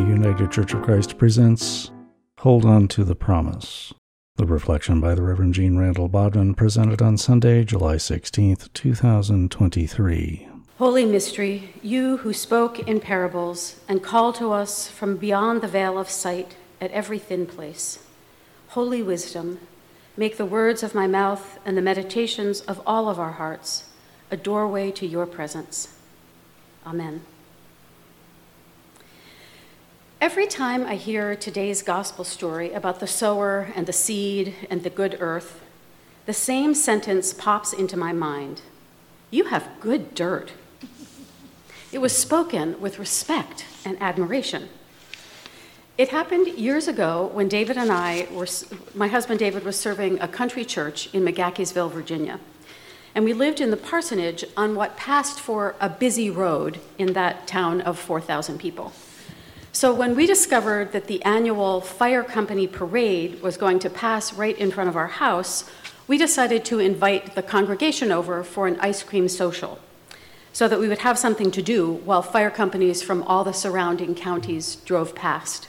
United Church of Christ presents Hold On to the Promise. The reflection by the Reverend Jeanne Randall-Bodman presented on Sunday, July 16th, 2023. Holy Mystery, you who spoke in parables and called to us from beyond the veil of sight at every thin place. Holy Wisdom, make the words of my mouth and the meditations of all of our hearts a doorway to your presence. Amen. Every time I hear today's gospel story about the sower and the seed and the good earth, the same sentence pops into my mind You have good dirt. It was spoken with respect and admiration. It happened years ago when David and I were, my husband David was serving a country church in McGaheysville, Virginia. And we lived in the parsonage on what passed for a busy road in that town of 4,000 people. So when we discovered that the annual fire company parade was going to pass right in front of our house, we decided to invite the congregation over for an ice cream social so that we would have something to do while fire companies from all the surrounding counties drove past.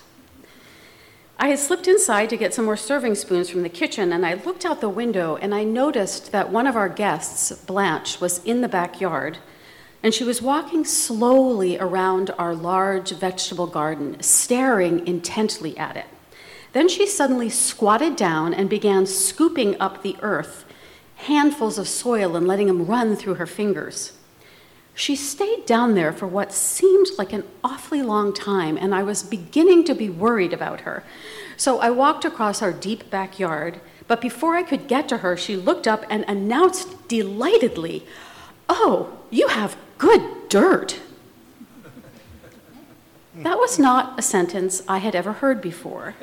I had slipped inside to get some more serving spoons from the kitchen, and I looked out the window and I noticed that one of our guests, Blanche, was in the backyard, and she was walking slowly around our large vegetable garden, staring intently at it. Then she suddenly squatted down and began scooping up the earth, handfuls of soil, and letting them run through her fingers. She stayed down there for what seemed like an awfully long time, and I was beginning to be worried about her. So I walked across our deep backyard, but before I could get to her, she looked up and announced delightedly, Oh, you have good dirt. That was not a sentence I had ever heard before,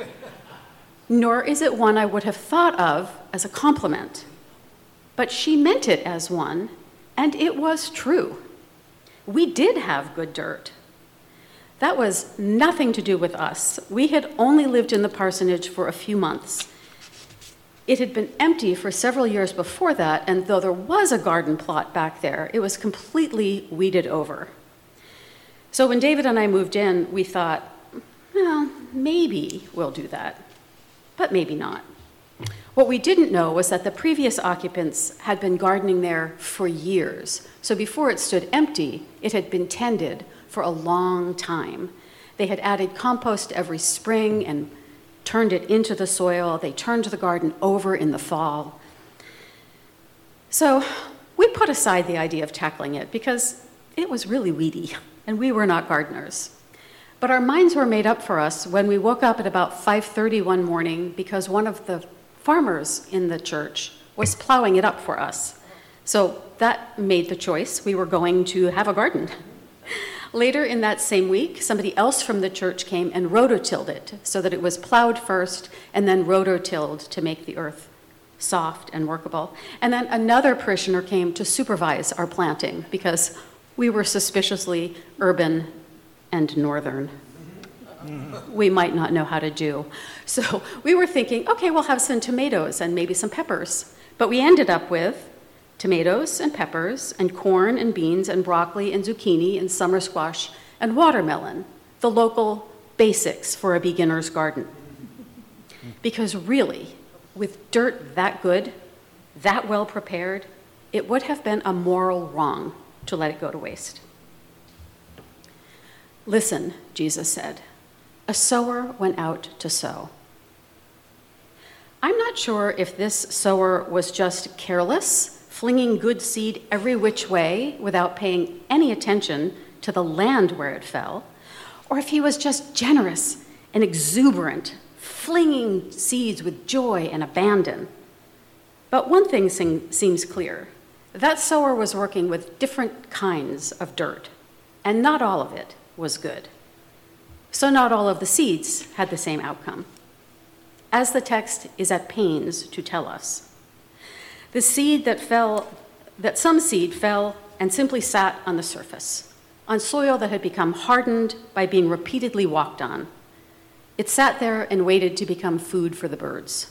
nor is it one I would have thought of as a compliment. But she meant it as one, and it was true we did have good dirt. That was nothing to do with us. We had only lived in the parsonage for a few months. It had been empty for several years before that, and though there was a garden plot back there, it was completely weeded over. So when David and I moved in, we thought, well, maybe we'll do that, but maybe not. What we didn't know was that the previous occupants had been gardening there for years. So before it stood empty, it had been tended for a long time. They had added compost every spring and turned it into the soil. They turned the garden over in the fall. So we put aside the idea of tackling it because it was really weedy and we were not gardeners. But our minds were made up for us when we woke up at about 5:30 one morning because one of the farmers in the church was plowing it up for us. So that made the choice. We were going to have a garden. Later in that same week, somebody else from the church came and rototilled it so that it was plowed first and then rototilled to make the earth soft and workable. And then another parishioner came to supervise our planting because we were suspiciously urban and northern we might not know how to do. So we were thinking, okay, we'll have some tomatoes and maybe some peppers. But we ended up with tomatoes and peppers and corn and beans and broccoli and zucchini and summer squash and watermelon, the local basics for a beginner's garden. Because really, with dirt that good, that well prepared, it would have been a moral wrong to let it go to waste. Listen, Jesus said a sower went out to sow. I'm not sure if this sower was just careless, flinging good seed every which way without paying any attention to the land where it fell, or if he was just generous and exuberant, flinging seeds with joy and abandon. But one thing seems clear that sower was working with different kinds of dirt, and not all of it was good so not all of the seeds had the same outcome, as the text is at pains to tell us. The seed that fell, that some seed fell and simply sat on the surface, on soil that had become hardened by being repeatedly walked on. It sat there and waited to become food for the birds.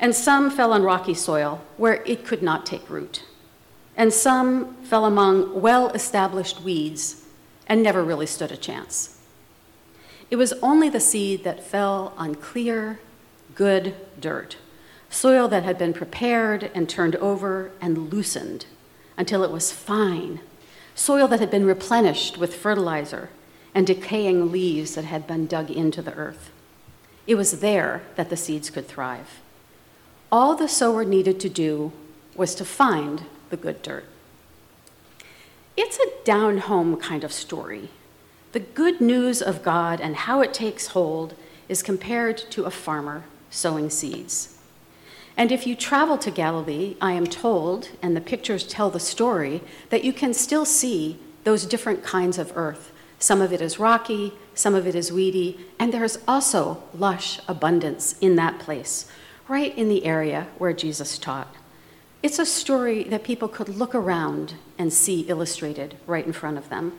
And some fell on rocky soil where it could not take root. And some fell among well established weeds and never really stood a chance. It was only the seed that fell on clear, good dirt, soil that had been prepared and turned over and loosened until it was fine, soil that had been replenished with fertilizer and decaying leaves that had been dug into the earth. It was there that the seeds could thrive. All the sower needed to do was to find the good dirt. It's a down home kind of story. The good news of God and how it takes hold is compared to a farmer sowing seeds. And if you travel to Galilee, I am told, and the pictures tell the story, that you can still see those different kinds of earth. Some of it is rocky, some of it is weedy, and there's also lush abundance in that place, right in the area where Jesus taught. It's a story that people could look around and see illustrated right in front of them.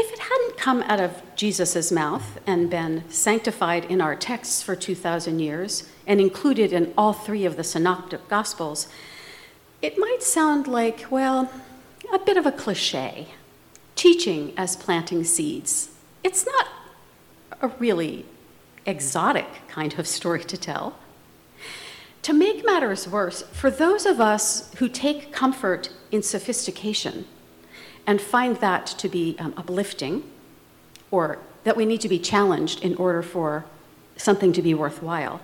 If it hadn't come out of Jesus' mouth and been sanctified in our texts for 2,000 years and included in all three of the synoptic gospels, it might sound like, well, a bit of a cliche. Teaching as planting seeds. It's not a really exotic kind of story to tell. To make matters worse, for those of us who take comfort in sophistication, and find that to be um, uplifting or that we need to be challenged in order for something to be worthwhile.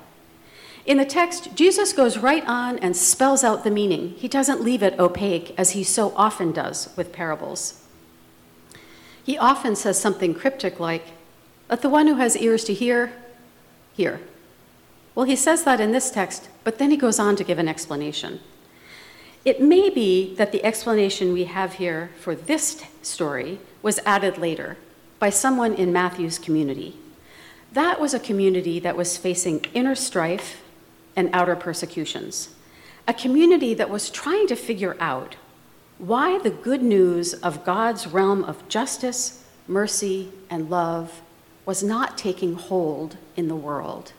In the text, Jesus goes right on and spells out the meaning. He doesn't leave it opaque as he so often does with parables. He often says something cryptic like, Let the one who has ears to hear, hear. Well, he says that in this text, but then he goes on to give an explanation. It may be that the explanation we have here for this story was added later by someone in Matthew's community. That was a community that was facing inner strife and outer persecutions, a community that was trying to figure out why the good news of God's realm of justice, mercy, and love was not taking hold in the world.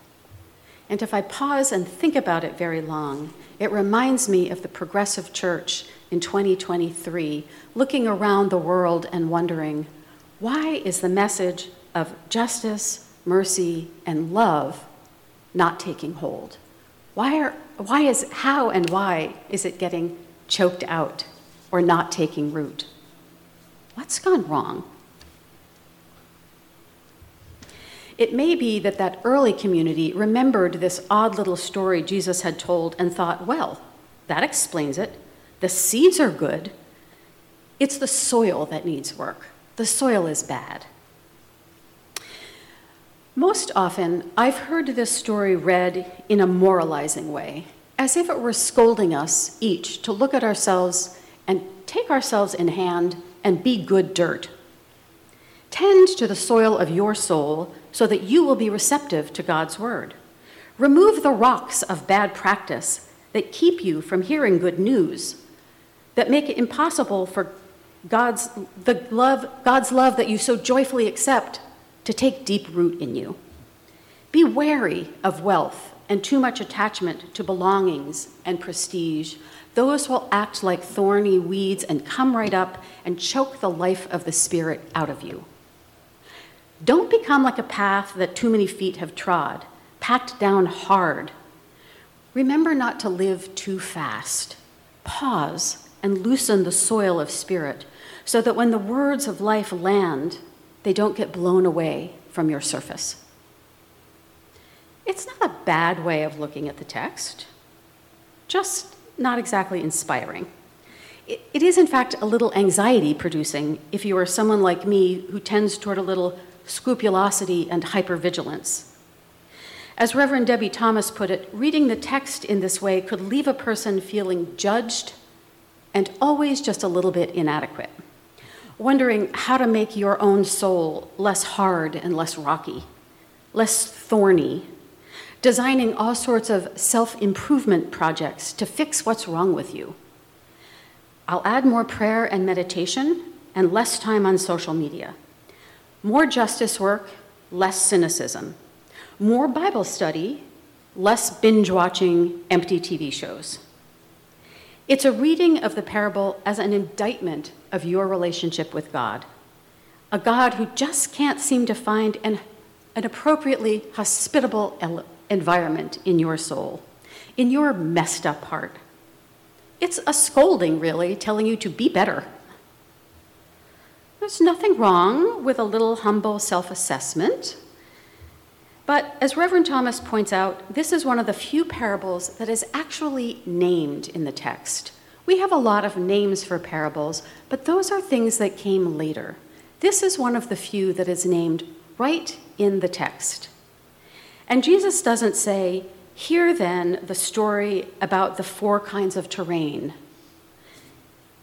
And if I pause and think about it very long, it reminds me of the progressive church in 2023, looking around the world and wondering why is the message of justice, mercy, and love not taking hold? Why, are, why is, how and why is it getting choked out or not taking root? What's gone wrong? It may be that that early community remembered this odd little story Jesus had told and thought, well, that explains it. The seeds are good. It's the soil that needs work. The soil is bad. Most often, I've heard this story read in a moralizing way, as if it were scolding us each to look at ourselves and take ourselves in hand and be good dirt. Tend to the soil of your soul so that you will be receptive to God's word. Remove the rocks of bad practice that keep you from hearing good news, that make it impossible for God's, the love, God's love that you so joyfully accept to take deep root in you. Be wary of wealth and too much attachment to belongings and prestige. Those will act like thorny weeds and come right up and choke the life of the Spirit out of you. Don't become like a path that too many feet have trod, packed down hard. Remember not to live too fast. Pause and loosen the soil of spirit so that when the words of life land, they don't get blown away from your surface. It's not a bad way of looking at the text, just not exactly inspiring. It is, in fact, a little anxiety producing if you are someone like me who tends toward a little scrupulosity, and hypervigilance. As Reverend Debbie Thomas put it, reading the text in this way could leave a person feeling judged and always just a little bit inadequate, wondering how to make your own soul less hard and less rocky, less thorny, designing all sorts of self improvement projects to fix what's wrong with you. I'll add more prayer and meditation and less time on social media. More justice work, less cynicism, more Bible study, less binge watching empty TV shows. It's a reading of the parable as an indictment of your relationship with God, a God who just can't seem to find an, an appropriately hospitable environment in your soul, in your messed up heart. It's a scolding, really, telling you to be better. There's nothing wrong with a little humble self assessment. But as Reverend Thomas points out, this is one of the few parables that is actually named in the text. We have a lot of names for parables, but those are things that came later. This is one of the few that is named right in the text. And Jesus doesn't say, Hear then the story about the four kinds of terrain.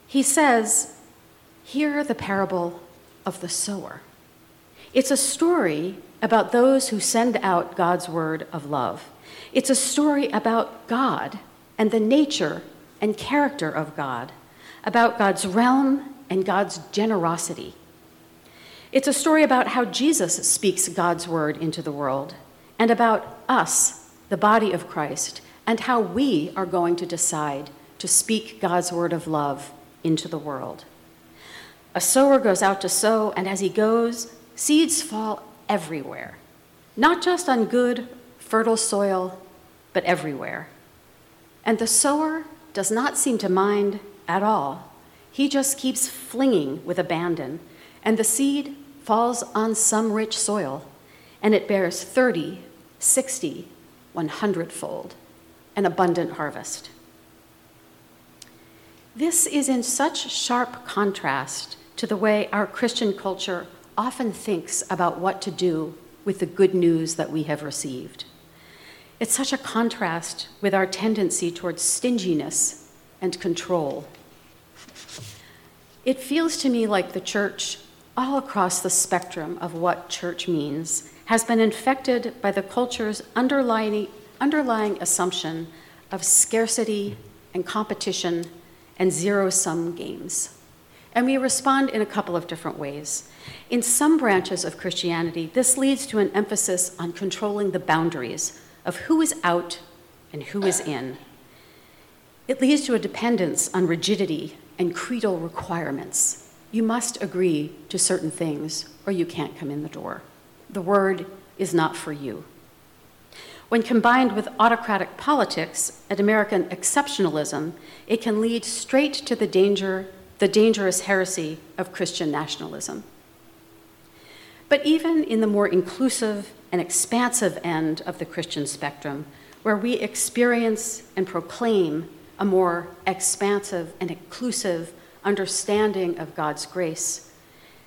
He says, Hear the parable of the sower. It's a story about those who send out God's word of love. It's a story about God and the nature and character of God, about God's realm and God's generosity. It's a story about how Jesus speaks God's word into the world and about us, the body of Christ, and how we are going to decide to speak God's word of love into the world. A sower goes out to sow, and as he goes, seeds fall everywhere, not just on good, fertile soil, but everywhere. And the sower does not seem to mind at all. He just keeps flinging with abandon, and the seed falls on some rich soil, and it bears 30, 60, 100 fold, an abundant harvest. This is in such sharp contrast to the way our Christian culture often thinks about what to do with the good news that we have received. It's such a contrast with our tendency towards stinginess and control. It feels to me like the church, all across the spectrum of what church means, has been infected by the culture's underlying, underlying assumption of scarcity and competition and zero sum games. And we respond in a couple of different ways. In some branches of Christianity, this leads to an emphasis on controlling the boundaries of who is out and who is in. It leads to a dependence on rigidity and creedal requirements. You must agree to certain things or you can't come in the door. The word is not for you. When combined with autocratic politics and American exceptionalism, it can lead straight to the danger the dangerous heresy of Christian nationalism. But even in the more inclusive and expansive end of the Christian spectrum, where we experience and proclaim a more expansive and inclusive understanding of God's grace,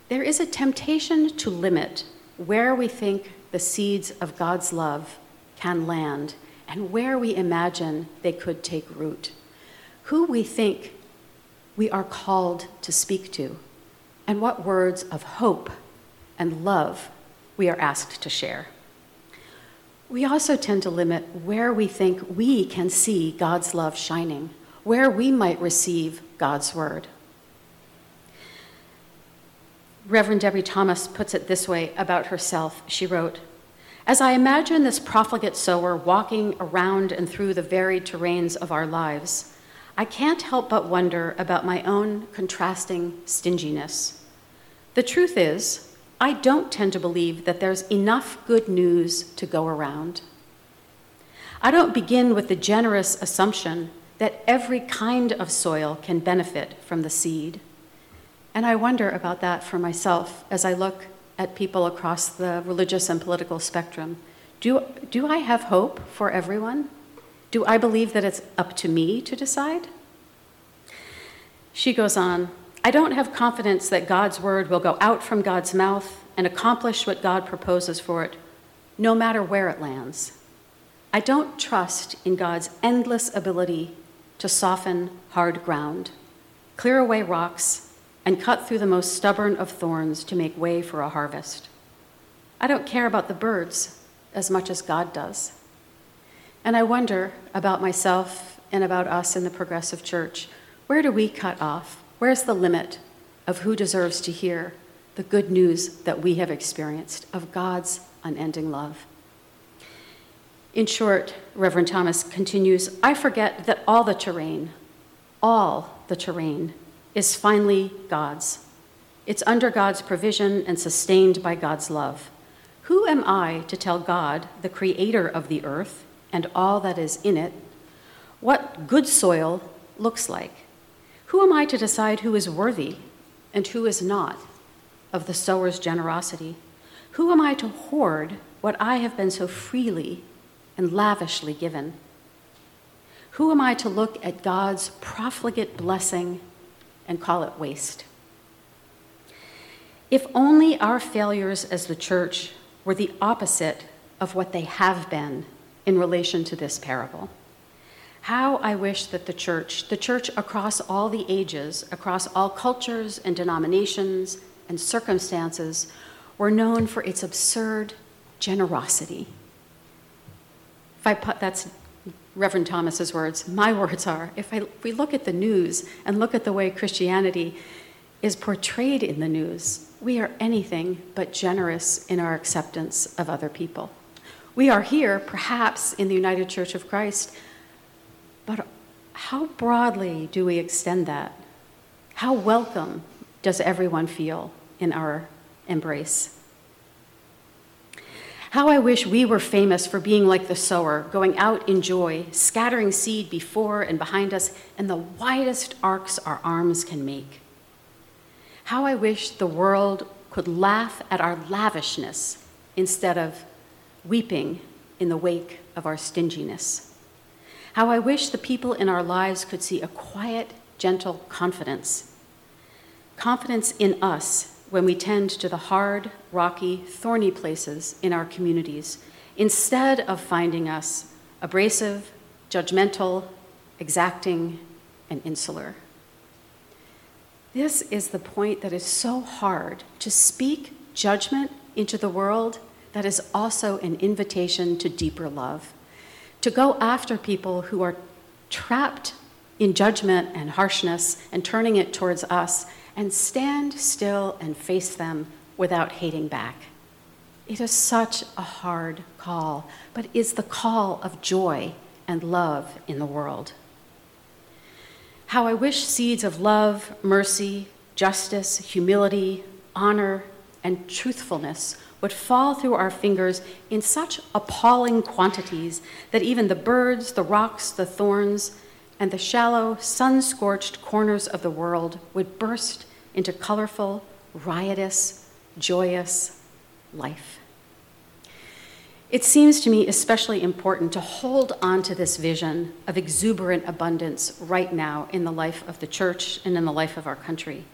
there is a temptation to limit where we think the seeds of God's love can land and where we imagine they could take root. Who we think we are called to speak to, and what words of hope and love we are asked to share. We also tend to limit where we think we can see God's love shining, where we might receive God's word. Reverend Debbie Thomas puts it this way about herself. She wrote, As I imagine this profligate sower walking around and through the varied terrains of our lives, I can't help but wonder about my own contrasting stinginess. The truth is, I don't tend to believe that there's enough good news to go around. I don't begin with the generous assumption that every kind of soil can benefit from the seed. And I wonder about that for myself as I look at people across the religious and political spectrum. Do, do I have hope for everyone? Do I believe that it's up to me to decide? She goes on I don't have confidence that God's word will go out from God's mouth and accomplish what God proposes for it, no matter where it lands. I don't trust in God's endless ability to soften hard ground, clear away rocks, and cut through the most stubborn of thorns to make way for a harvest. I don't care about the birds as much as God does. And I wonder about myself and about us in the progressive church. Where do we cut off? Where's the limit of who deserves to hear the good news that we have experienced of God's unending love. In short, Reverend Thomas continues I forget that all the terrain, all the terrain, is finally God's. It's under God's provision and sustained by God's love. Who am I to tell God, the creator of the earth and all that is in it, what good soil looks like? Who am I to decide who is worthy and who is not of the sower's generosity? Who am I to hoard what I have been so freely and lavishly given? Who am I to look at God's profligate blessing and call it waste? If only our failures as the church were the opposite of what they have been in relation to this parable. How I wish that the church, the church across all the ages, across all cultures and denominations and circumstances, were known for its absurd generosity. If I put, that's Reverend Thomas's words. My words are if, I, if we look at the news and look at the way Christianity is portrayed in the news, we are anything but generous in our acceptance of other people. We are here, perhaps, in the United Church of Christ, but how broadly do we extend that? How welcome does everyone feel in our embrace? How I wish we were famous for being like the sower, going out in joy, scattering seed before and behind us in the widest arcs our arms can make. How I wish the world could laugh at our lavishness instead of weeping in the wake of our stinginess. How I wish the people in our lives could see a quiet, gentle confidence. Confidence in us when we tend to the hard, rocky, thorny places in our communities, instead of finding us abrasive, judgmental, exacting, and insular. This is the point that is so hard to speak judgment into the world that is also an invitation to deeper love. To go after people who are trapped in judgment and harshness and turning it towards us and stand still and face them without hating back. It is such a hard call, but is the call of joy and love in the world. How I wish seeds of love, mercy, justice, humility, honor, and truthfulness would fall through our fingers in such appalling quantities that even the birds, the rocks, the thorns, and the shallow, sun scorched corners of the world would burst into colorful, riotous, joyous life. It seems to me especially important to hold on to this vision of exuberant abundance right now in the life of the church and in the life of our country.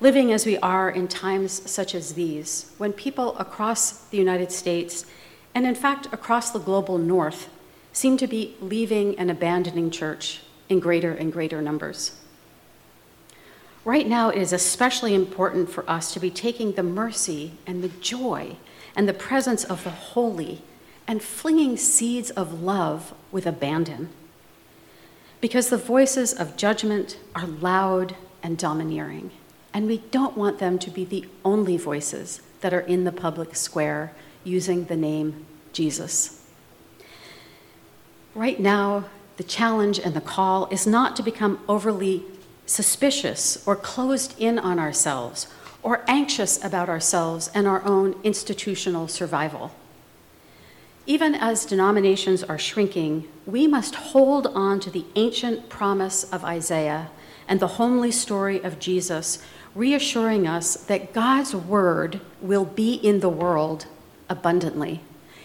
Living as we are in times such as these, when people across the United States, and in fact across the global north, seem to be leaving and abandoning church in greater and greater numbers. Right now, it is especially important for us to be taking the mercy and the joy and the presence of the holy and flinging seeds of love with abandon. Because the voices of judgment are loud and domineering, and we don't want them to be the only voices that are in the public square using the name Jesus. Right now, the challenge and the call is not to become overly suspicious or closed in on ourselves or anxious about ourselves and our own institutional survival. Even as denominations are shrinking, we must hold on to the ancient promise of Isaiah and the homely story of Jesus, reassuring us that God's word will be in the world abundantly.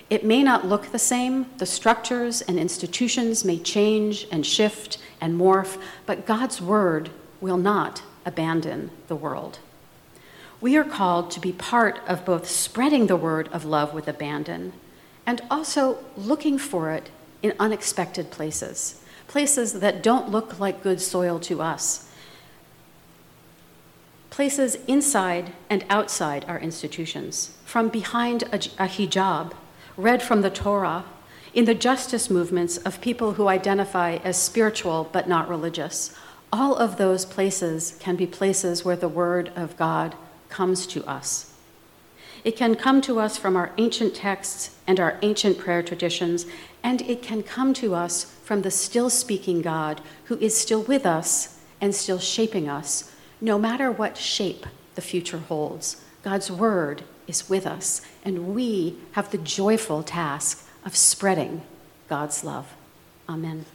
It may not look the same, the structures and institutions may change and shift and morph, but God's word will not abandon the world. We are called to be part of both spreading the word of love with abandon and also looking for it in unexpected places, places that don't look like good soil to us, places inside and outside our institutions, from behind a, a hijab read from the Torah, in the justice movements of people who identify as spiritual but not religious. All of those places can be places where the Word of God comes to us. It can come to us from our ancient texts and our ancient prayer traditions, and it can come to us from the still speaking God who is still with us and still shaping us, no matter what shape the future holds. God's word is with us, and we have the joyful task of spreading God's love. Amen.